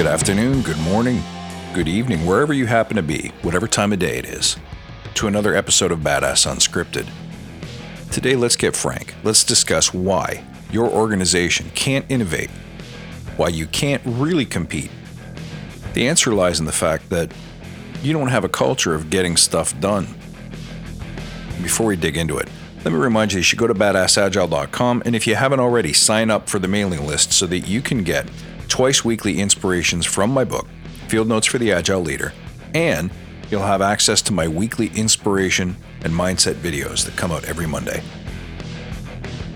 Good afternoon, good morning, good evening, wherever you happen to be, whatever time of day it is, to another episode of Badass Unscripted. Today, let's get frank. Let's discuss why your organization can't innovate, why you can't really compete. The answer lies in the fact that you don't have a culture of getting stuff done. Before we dig into it, let me remind you you should go to badassagile.com and if you haven't already, sign up for the mailing list so that you can get twice weekly inspirations from my book, Field Notes for the Agile Leader, and you'll have access to my weekly inspiration and mindset videos that come out every Monday.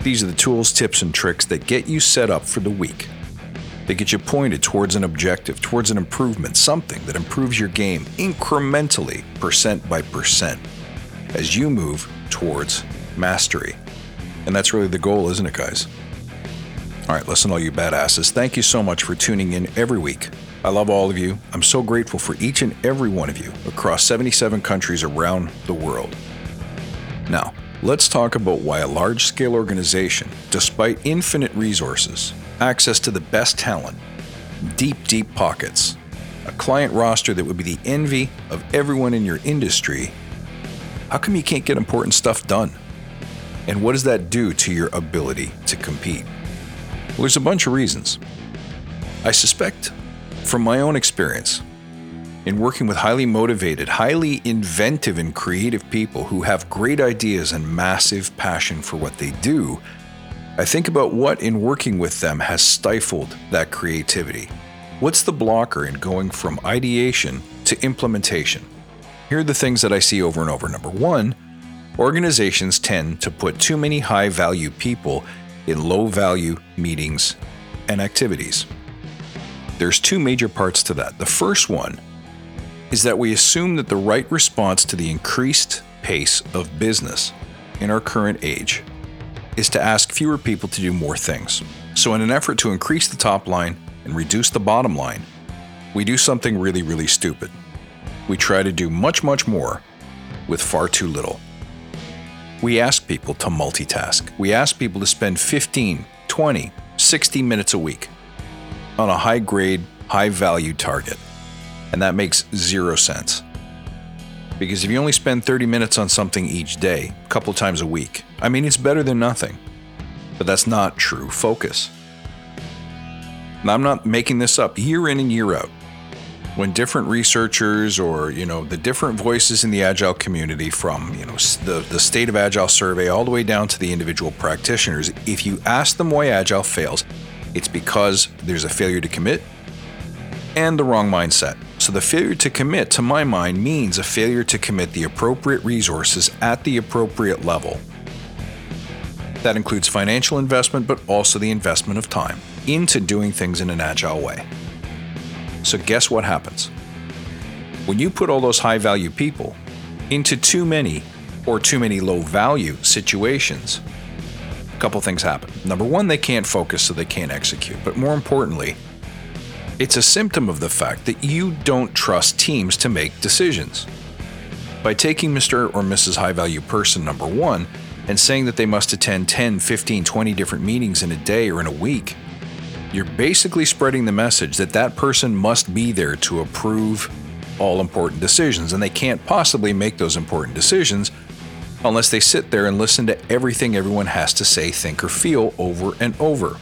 These are the tools, tips, and tricks that get you set up for the week. They get you pointed towards an objective, towards an improvement, something that improves your game incrementally, percent by percent, as you move towards mastery. And that's really the goal, isn't it, guys? All right, listen, all you badasses, thank you so much for tuning in every week. I love all of you. I'm so grateful for each and every one of you across 77 countries around the world. Now, let's talk about why a large scale organization, despite infinite resources, access to the best talent, deep, deep pockets, a client roster that would be the envy of everyone in your industry, how come you can't get important stuff done? And what does that do to your ability to compete? Well, there's a bunch of reasons. I suspect, from my own experience, in working with highly motivated, highly inventive, and creative people who have great ideas and massive passion for what they do, I think about what in working with them has stifled that creativity. What's the blocker in going from ideation to implementation? Here are the things that I see over and over. Number one, organizations tend to put too many high value people in low value meetings and activities. There's two major parts to that. The first one is that we assume that the right response to the increased pace of business in our current age is to ask fewer people to do more things. So, in an effort to increase the top line and reduce the bottom line, we do something really, really stupid. We try to do much, much more with far too little. We ask people to multitask. We ask people to spend 15, 20, 60 minutes a week on a high grade, high value target. And that makes zero sense. Because if you only spend 30 minutes on something each day, a couple times a week, I mean, it's better than nothing. But that's not true focus. I'm not making this up year in and year out when different researchers or you know the different voices in the agile community from you know the, the state of agile survey all the way down to the individual practitioners if you ask them why agile fails it's because there's a failure to commit and the wrong mindset. So the failure to commit to my mind means a failure to commit the appropriate resources at the appropriate level. That includes financial investment but also the investment of time into doing things in an agile way so, guess what happens? When you put all those high value people into too many or too many low value situations, a couple things happen. Number one, they can't focus, so they can't execute. But more importantly, it's a symptom of the fact that you don't trust teams to make decisions. By taking Mr. or Mrs. High Value Person number one and saying that they must attend 10, 15, 20 different meetings in a day or in a week, you're basically spreading the message that that person must be there to approve all important decisions, and they can't possibly make those important decisions unless they sit there and listen to everything everyone has to say, think, or feel over and over.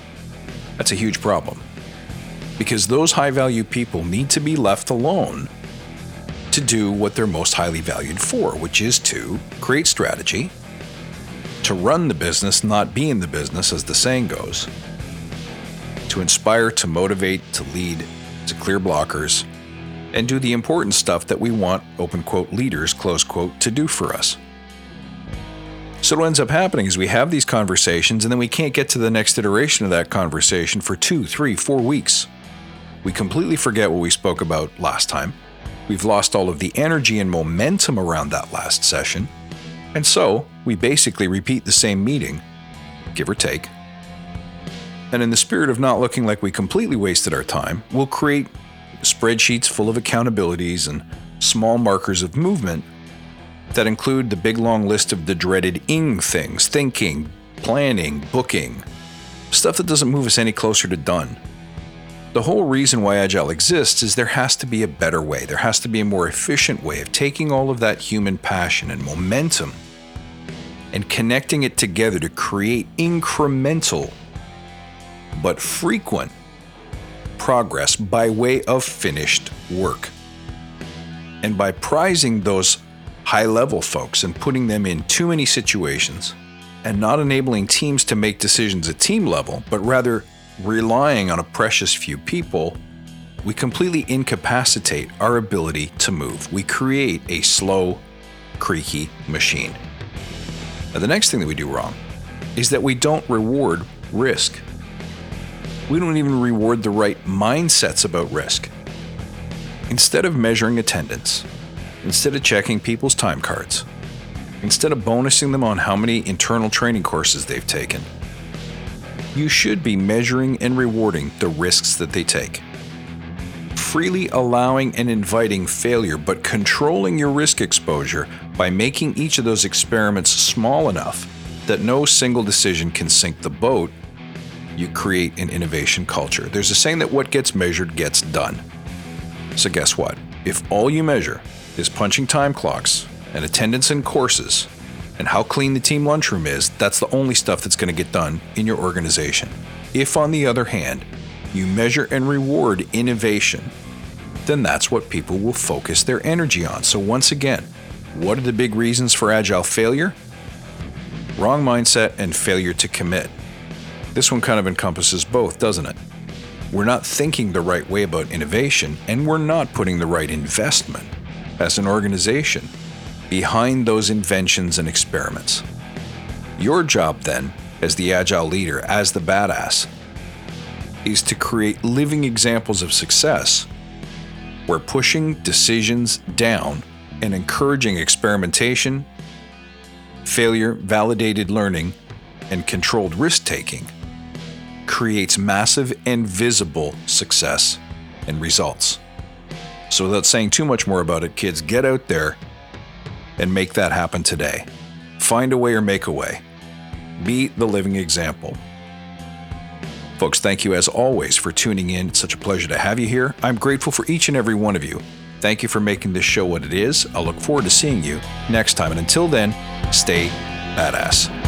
That's a huge problem. Because those high value people need to be left alone to do what they're most highly valued for, which is to create strategy, to run the business, not be in the business, as the saying goes, to inspire, to motivate, to lead, to clear blockers, and do the important stuff that we want, open quote, leaders, close quote, to do for us. So, what ends up happening is we have these conversations and then we can't get to the next iteration of that conversation for two, three, four weeks. We completely forget what we spoke about last time. We've lost all of the energy and momentum around that last session. And so, we basically repeat the same meeting, give or take, and in the spirit of not looking like we completely wasted our time, we'll create spreadsheets full of accountabilities and small markers of movement that include the big long list of the dreaded ing things thinking, planning, booking, stuff that doesn't move us any closer to done. The whole reason why Agile exists is there has to be a better way. There has to be a more efficient way of taking all of that human passion and momentum and connecting it together to create incremental but frequent progress by way of finished work. And by prizing those high level folks and putting them in too many situations and not enabling teams to make decisions at team level, but rather relying on a precious few people, we completely incapacitate our ability to move. We create a slow, creaky machine. Now, the next thing that we do wrong is that we don't reward risk. We don't even reward the right mindsets about risk. Instead of measuring attendance, instead of checking people's time cards, instead of bonusing them on how many internal training courses they've taken, you should be measuring and rewarding the risks that they take. Freely allowing and inviting failure, but controlling your risk exposure by making each of those experiments small enough that no single decision can sink the boat, you create an innovation culture. There's a saying that what gets measured gets done. So, guess what? If all you measure is punching time clocks and attendance in courses, and how clean the team lunchroom is, that's the only stuff that's going to get done in your organization. If, on the other hand, you measure and reward innovation, then that's what people will focus their energy on. So, once again, what are the big reasons for agile failure? Wrong mindset and failure to commit. This one kind of encompasses both, doesn't it? We're not thinking the right way about innovation, and we're not putting the right investment as an organization behind those inventions and experiments. Your job, then, as the agile leader, as the badass, is to create living examples of success where pushing decisions down and encouraging experimentation, failure, validated learning, and controlled risk taking creates massive and visible success and results. So, without saying too much more about it, kids, get out there and make that happen today. Find a way or make a way. Be the living example. Folks, thank you as always for tuning in. It's such a pleasure to have you here. I'm grateful for each and every one of you. Thank you for making this show what it is. I'll look forward to seeing you next time. And until then, stay badass.